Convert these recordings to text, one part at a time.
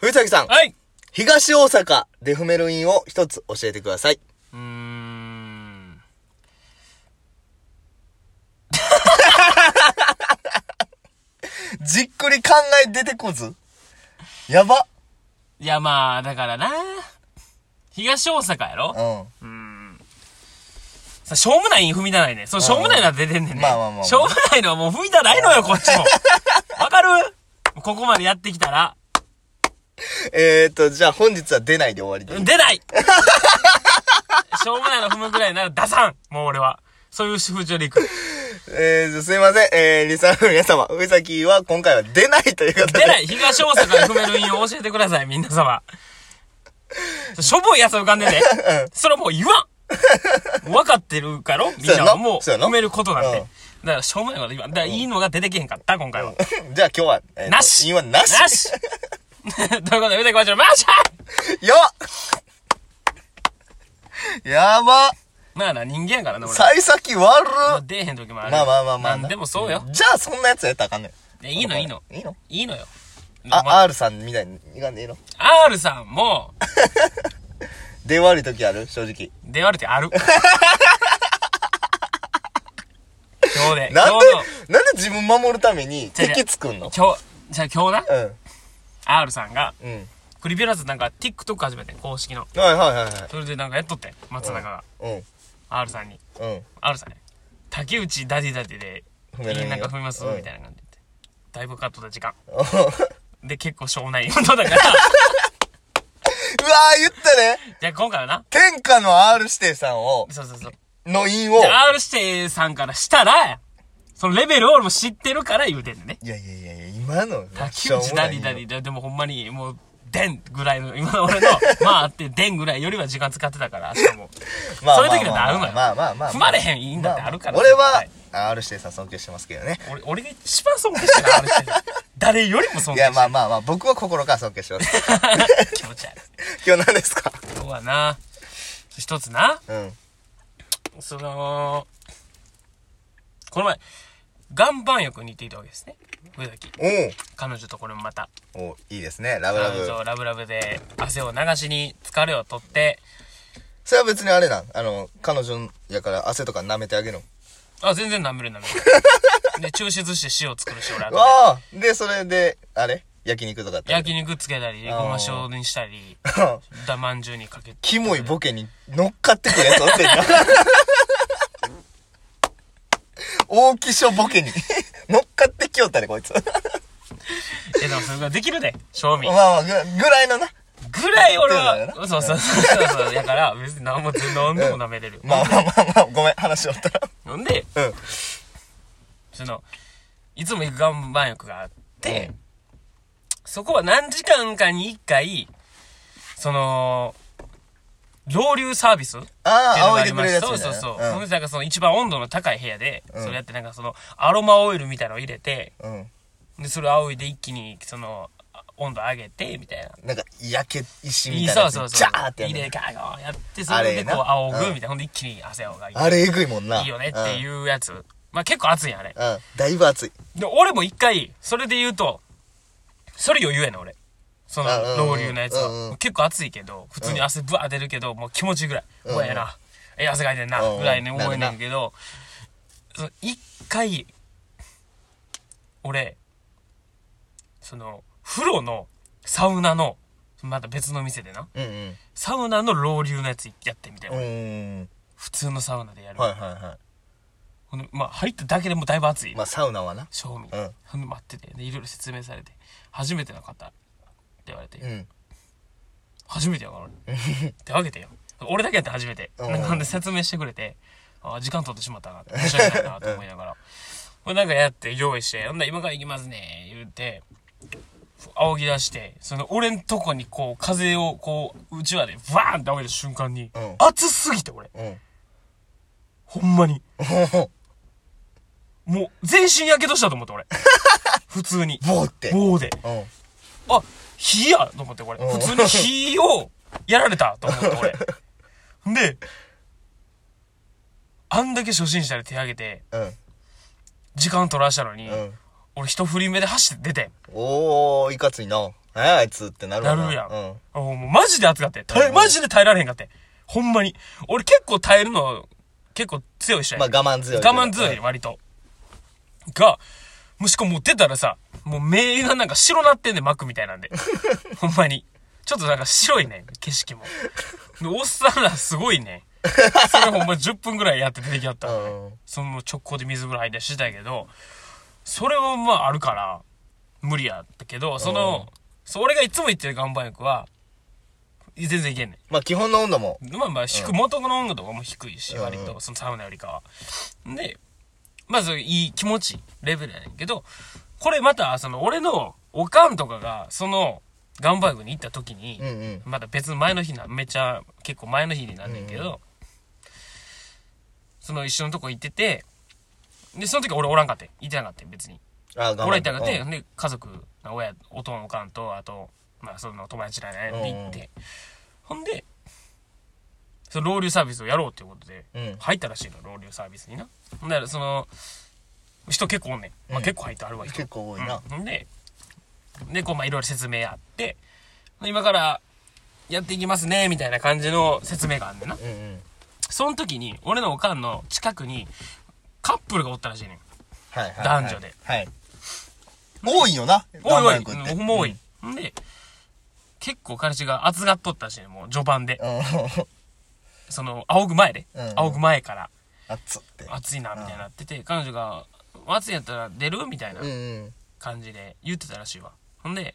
藤崎さん。はい。東大阪で踏める韻を一つ教えてください。うーん。じっくり考え出てこずやば。いや、まあ、だからな。東大阪やろ？うん。うん。さ、しょうもない踏みたないね。そう、しょうもないのは出てんねんね。まあまあまあまあしょうもないのはもう踏みたないのよ、こっちも。わかる？ここまでやってきたら、えーと、じゃあ本日は出ないで終わりで。出ない しょうもないの踏むぐらいなら出さんもう俺は。そういう風潮でいく。えー、すいません。えー、リサーの皆様、藤崎は今回は出ないということで。出ない東大阪で踏める韻を教えてください、皆様。しょぼいやつ浮かんでね。それはもう言わん分かってるからみんなはもうそうやな踏めることなんで。うんだからしょうもないこと言わん。だからいいのが出てけへんかった、今回は。じゃあ今日は、えーとなし韻はなしなし ということで、腕こちら、マッシャよっやばまあな、人間やからな、俺。幸先悪っ出えへん時もある。まあまあまあまあ。なんでもそうよ。じゃあそんなやつやったらあかんねん。いいの、いいの。いいの？いいのよ。あ、ま R さんみたいにいかんでいいの？R さんも、出悪い時ある？正直。出悪いてある。今日で、なんで、なんで自分守るために敵作んの？今日、じゃあ今日な、うん。R さんが、うん。クリビュラズなんか TikTok 始めてん公式の。はいはいはいはい。それでなんかやっとってん松永が、うん。R さんに。うん。R さんね、竹内ダディダディで、踏めるんよなんか踏みます、うんみたいな感じで。だいぶカットだ時間。うわで、結構しょうもないことだから、ー言ったねじゃあ今回はな、天下の R 指定さんを、そうそうそう。の韻を R 指定さんからしたら、そのレベルを俺も知ってるから言うてんね。いやいやいやいや、今の、竹内ダディダディで、でもほんまにもう、でんぐらいの、今の俺の、まああって、でんぐらいよりは時間使ってたから、しかも。まあそういう時だってあるのよまあまあまあまあ。踏まれへんいいんだってあるからまあ俺ははい、R 指定さん尊敬してますけどね。俺、俺が一番尊敬してる R 指定。誰よりも尊いや、敬してる。まあまあまあ、僕は心から尊敬してます。気持ち悪い。今日何ですか？今日はな、一つな、うん。その、この前、岩盤浴に行っていたわけですね。上崎。彼女とこれもまた。おおいいですね。ラブラブ。ラブラブで汗を流しに疲れを取って、それは別にあれなん？あの、彼女やから汗とか舐めてあげるの？あ、全然舐める舐める。で、抽出して塩作るし、俺後でわあで、それで、あれ？焼肉とかって。焼肉つけたり、ごま塩にしたり、だまんじゅうにかけて。キモいボケに乗っかってくるやつおってんな。大きしょボケに 乗っかってきよったね、こいつ。まえ、でもそれができるで、賞味あ。まあ、ぐぐらいのな。ぐらい俺はそうそうそうそう。だから、別に何も全然何でも舐めれる。まあまあまあまあ、ごめん、話しよったら。ほんで、うん。その、いつも行く岩盤浴があって、うんそこは何時間かに一回、その、ロウリュサービスああ、仰いでくれるやつね。そうそうそう。んほんでなんかその一番温度の高い部屋で、うんそれやってなんかその、アロマオイルみたいなのを入れて、うん。で、それを仰いで一気に、その、温度上げて、みたいな。なんか、焼け石みたいな。そうそうそう。ジャーってやる入れガーガーやって、それでこう仰ぐ、うんみたいな。ほんで一気に汗をがいい。あれえぐいもんな。いいよねっていうやつ。まあ結構熱いんや、あれ。うん。うん。だいぶ熱い。で、俺も一回、それで言うと、それ余裕やな、俺。そのロウリュのやつは。結構熱いけど、普通に汗ブワー出るけど、もう気持ちいいぐらい。うわ、ええな。ええ汗かいてんなぐらいに思えねんけど、一回、俺、その、風呂の、サウナの、また別の店でな、うんうん。サウナのロウリュのやつやってみたい。う俺ーん。普通のサウナでやる。はいはいはほんでまあ、入っただけでもだいぶ熱いい。。まあ、サウナはな。賞味、うんほんで待っててでいろいろ説明されて初めての方言われて、うん。初めてやから俺。ってわけてよ。俺だけやったら初めて。うん。なんで説明してくれて。あ時間取ってしまったなって。申し訳ないなと思いながら。これなんかやって用意して。ほんなら今から行きますね。言って仰ぎ出して。その俺んとこにこう風をこううちわでバーンって仰いだ瞬間に、うん。熱すぎて俺。うん。ほんまに。もう全身やけどしたと思って俺。普通に。ボーって。棒で。うん。あ、火やと思って、これ。うん普通に火をやられたと思って、俺。で、あんだけ初心者で手挙げて、うん。時間取らしたのに、うん。俺一振り目で走って出てん。おー、いかついな。あいつってなるわなるやんうん。あもうマジで熱かって。耐えマジで耐えられへんかって。ほんまに。俺結構耐えるの、結構強い人やまあ我慢強いけど。我慢強い、割と。が、息子持ってたらさ、もう目がなんか白なってんねん、幕みたいなんで。ほんまに。ちょっとなんか白いねん、景色も。で、おっさんらすごいね。それほんま10分ぐらいやって出てきはったのね、うん。その直行で水風呂入ったりしてたけど、それはまああるから、無理やったけど、その、そ俺がいつも言ってる岩盤浴は、全然いけんねまあ基本の温度も。ん。まあまあ、低、元の温度とかも低いし、うん割と、そのサウナよりかは。で、まずいい気持ちいいレベルやねんけど、これまた、その、俺のおかんとかが、その、岩盤浴に行った時に、うんうん。また別の前の日な、めっちゃ結構前の日になんねんけど、その一緒のとこ行ってて、で、その時俺おらんかって。行ってなかった別に。あ、俺行ってなかって、うんで、家族、親、おとんおかんと、あと、まあその友達らね、で行って、ほんで、そのロウリュサービスをやろうっていうことで、うん入ったらしいの、ロウリュサービスにな。ほんで、その、人結構おんねん。まあうん結構入ってあるわ、人結構多いな。うん、で、で、こう、まあ、いろいろ説明あって、今からやっていきますね、みたいな感じの説明があんねんな。うんうん。その時に、俺のおかんの近くに、カップルがおったらしいねん。はいはいはい。男女で。はい。多いよな。おいおい、岩盤浴ってほんま多い。んで、結構彼氏が熱がっとったらしいねん、もう序盤で。うん。その、仰ぐ前で。うん仰ぐ前から、熱って。熱いな、みたいになってて、彼女が、熱いんやったら出る？みたいな。感じで言ってたらしいわ。ほんで、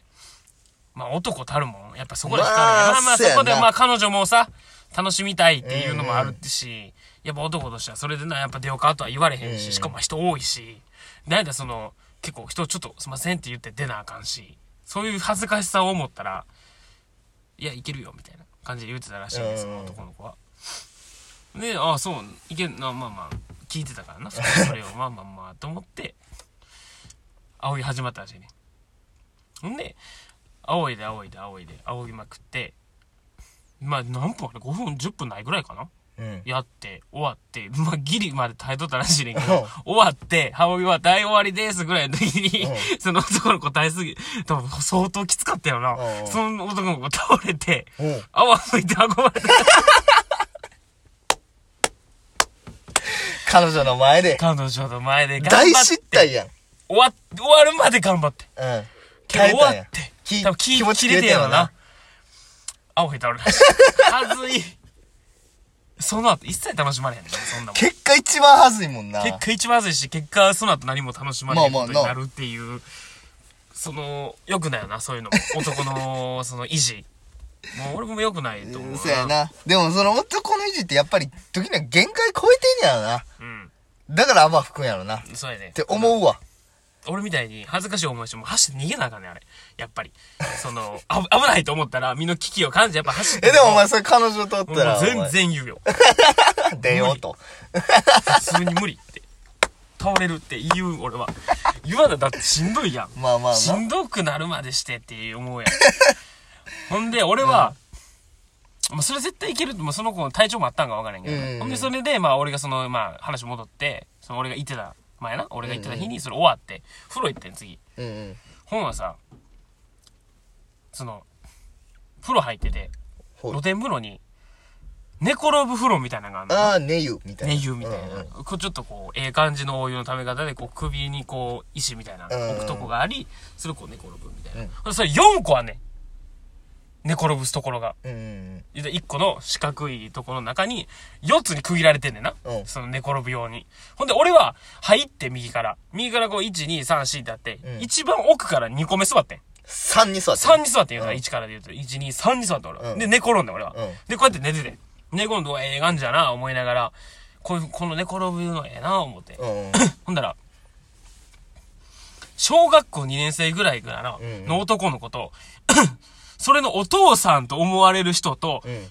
まあ男たるもん、やっぱそこで。まあまあまあそこでまあ彼女もさ、楽しみたいっていうのもあるってし、やっぱ男としてはそれでな、やっぱ出ようかとは言われへんうんし、しかも人多いし、なんだその、結構人ちょっとすいませんって言って出なあかんし、そういう恥ずかしさを思ったら、いや、いけるよ、みたいな感じで言ってたらしいんです、その男の子は。で、ああ、そう、いけんな、まあまあ、聞いてたからな、それ を、まあまあまあ、と思って、仰ぎ始まったらしいね。ほんで、仰いで仰いで仰いで仰ぎまくって、まあ何分あれ ?5 分、10分ないぐらいかな？うん。やって、終わって、まあギリまで耐えとったらしいねんけうんど、終わって、仰ぎは大終わりですぐらいの時にう、その男の子耐えすぎ、多分相当きつかったよなう。んその男の子倒れて、うん。泡吹いて運ばれた。彼女の前で。彼女の前で頑大張って、失態やん。終わ、終わるまで頑張って。うん。けど終わって、気多分気気持ち切れてやろな。青吹いた俺。はずい。その後一切楽しまれへんねん、そんなもん。結果一番はずいもんな。結果一番まずいし、結果その後何も楽しまれへんことになるっていう、その、良くないよな、そういうのも。男の、その、維持。もう俺も良くないと思う。そうや。な。でもその男の維持ってやっぱり時には限界超えてんやろな。うん。だから泡吹くんやろな。っそうやね。て思うわ。俺みたいに恥ずかしい思いしてもう走って逃げなあかんねん、あれ。やっぱり。その、あぶ危ないと思ったら身の危機を感じてやっぱ走って。え、でもお前それ彼女とったら。全然言うよ。出ようと。普通に無理って。倒れるって言う、俺は。言わな、だってしんどいやん。まあまあな。しんどくなるまでしてって思うやん。ほんで、俺は、まあそれ絶対いけるって、もうその子の体調もあったんか分からんけど、うんほんで、それで、まあ、俺がその、まあ、話戻って、その俺が行ってた、前な、俺が行ってた日に、それ終わって、風呂行ってん、次。うんうん。ほんはさ、その、風呂入ってて、ほい露天風呂に、寝転ぶ風呂みたいなのがあるの。ああ、寝湯みたいな。寝湯みたいな、うんうんこうちょっとこう、ええ感じのお湯のため方で、こう、首にこう、石みたいな、うん置くとこがあり、それをこう寝転ぶみたいな。それ4個あんねん。寝転ぶすところが。うんうん言うたら1個の四角いところの中に、4つに区切られてんねんな。うんその寝転ぶように。ほんで、俺は、入って右から。右からこう、1、2、3、4ってあって、うん一番奥から2個目座ってん。3に座って。3に座ってんよ、うん1からで言うと。1、2、3に座って俺は。うんで、寝転んで俺は。うんで、こうやって寝てて。寝転んで、ええ感じやな、思いながら、こういう、この寝転ぶのええな、思って。ほんだら、小学校2年生ぐらいからの、うんうんの男の子と、それのお父さんと思われる人と、うん。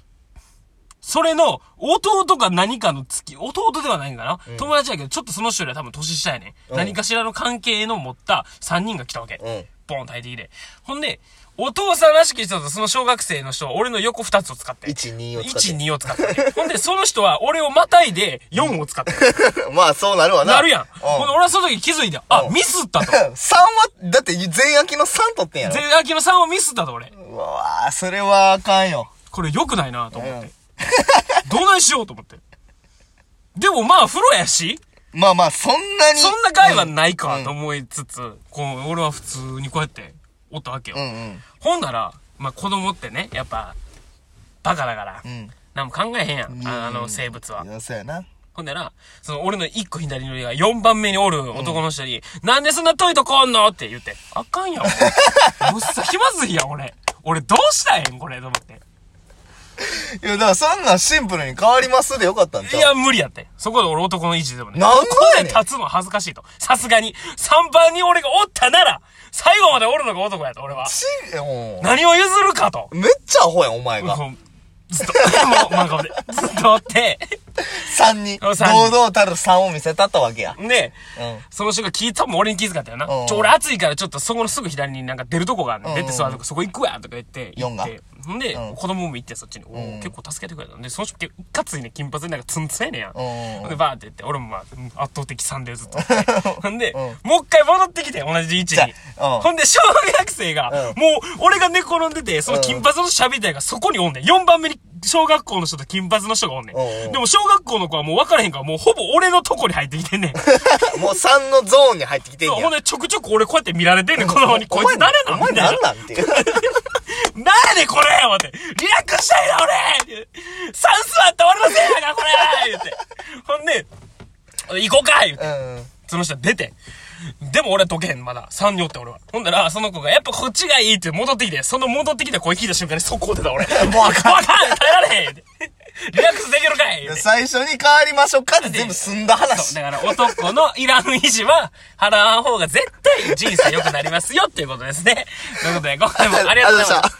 それの弟か何かの付き、弟ではないんかな、うん友達やけど、ちょっとその人よりは多分年下やねん。うん何かしらの関係の持った3人が来たわけ。うん。ボンと入ってきて。ほんで、お父さんらしき人とその小学生の人は俺の横2つを使って。1、2を使って。1、2を使って。ほんで、その人は俺をまたいで4を使って。まあ、そうなるわな。なるやん。うほんで、俺はその時気づいて、あ、うんミスったと。3は、だって全焼きの3取ってんやろ。全秋の3をミスったと俺。うわぁ、それはあかんよ。これ良くないなと思って。どうないしようと思って。でもまあ、風呂やし、まあまあ、そんなに。そんな害はないかうんと思いつつ、こう、俺は普通にこうやっておったわけよ。うんうん。ほんなら、まあ子供ってね、やっぱ、バカだから、うん。何も考えへんやん、ああのうん生物は。そうやな。ほんなら、その俺の一個左のが4番目におる男の人に、なんでそんな遠いとこんの？って言って、あかんやん。む っさ気まずいやん、俺。俺どうしたらええんこれ、と思って。いや、だからそんなんシンプルに変わりますでよかったんちゃう？いや、無理やって。そこで俺男の位置でもね。なんでこ立つの恥ずかしいと。さすがに。3番に俺がおったなら、最後までおるのが男やと、俺は。ち、も何を譲るかと。うめっちゃアホやん、お前が。ずっと、もう漫画で。ずっとおって。3に、堂三人々たる3を見せたったわけや。で、うん。その人が聞いたもん俺に気遣ったよな。うんちょ、俺暑いからちょっとそこのすぐ左になんか出るとこがあん。うん出て座るとこそこ行くわとか言って。四が行って。ほんで、うん子供も行ってそっちに。おーうん結構助けてくれた。で、その人かついね、金髪でなんかツンツンやねんや。うんほんで、バーって言って、俺もまあ、うん圧倒的3でずっと。ほんで、うんもう一回戻ってきて、同じ位置に。ほんで、小学生が、うんもう、俺が寝転んでて、その金髪のシャビたいがそこにおんねん。4番目に小学校の人と金髪の人がおんねん。でも小学校の子はもう分からへんから、もうほぼ俺のとこに入ってきてんねん。もう3のゾーンに入ってきてんそう、やほん。でちょくちょく俺こうやって見られてんねん、子供に。こいつ誰なんお前みたいななんなんっていう。なんやねんこれ思って。リラックスしたいな、俺サンスはって俺のせいやが、これ言って。ほんで、行こうか言って。うん。その人出て。でも俺は解けへん、まだ。3におって俺は。ほんだら、その子が、やっぱこっちがいいって戻ってきて、その戻ってきた声聞いた瞬間に速攻出た俺。もうあかん。あかん耐えられへんリラックスできるかい最初に変わりましょうかって全部済んだ。話。だから男のいらん維持は払わん方が絶対人生良くなりますよっていうことですね。ということで、今回もありがとうございました。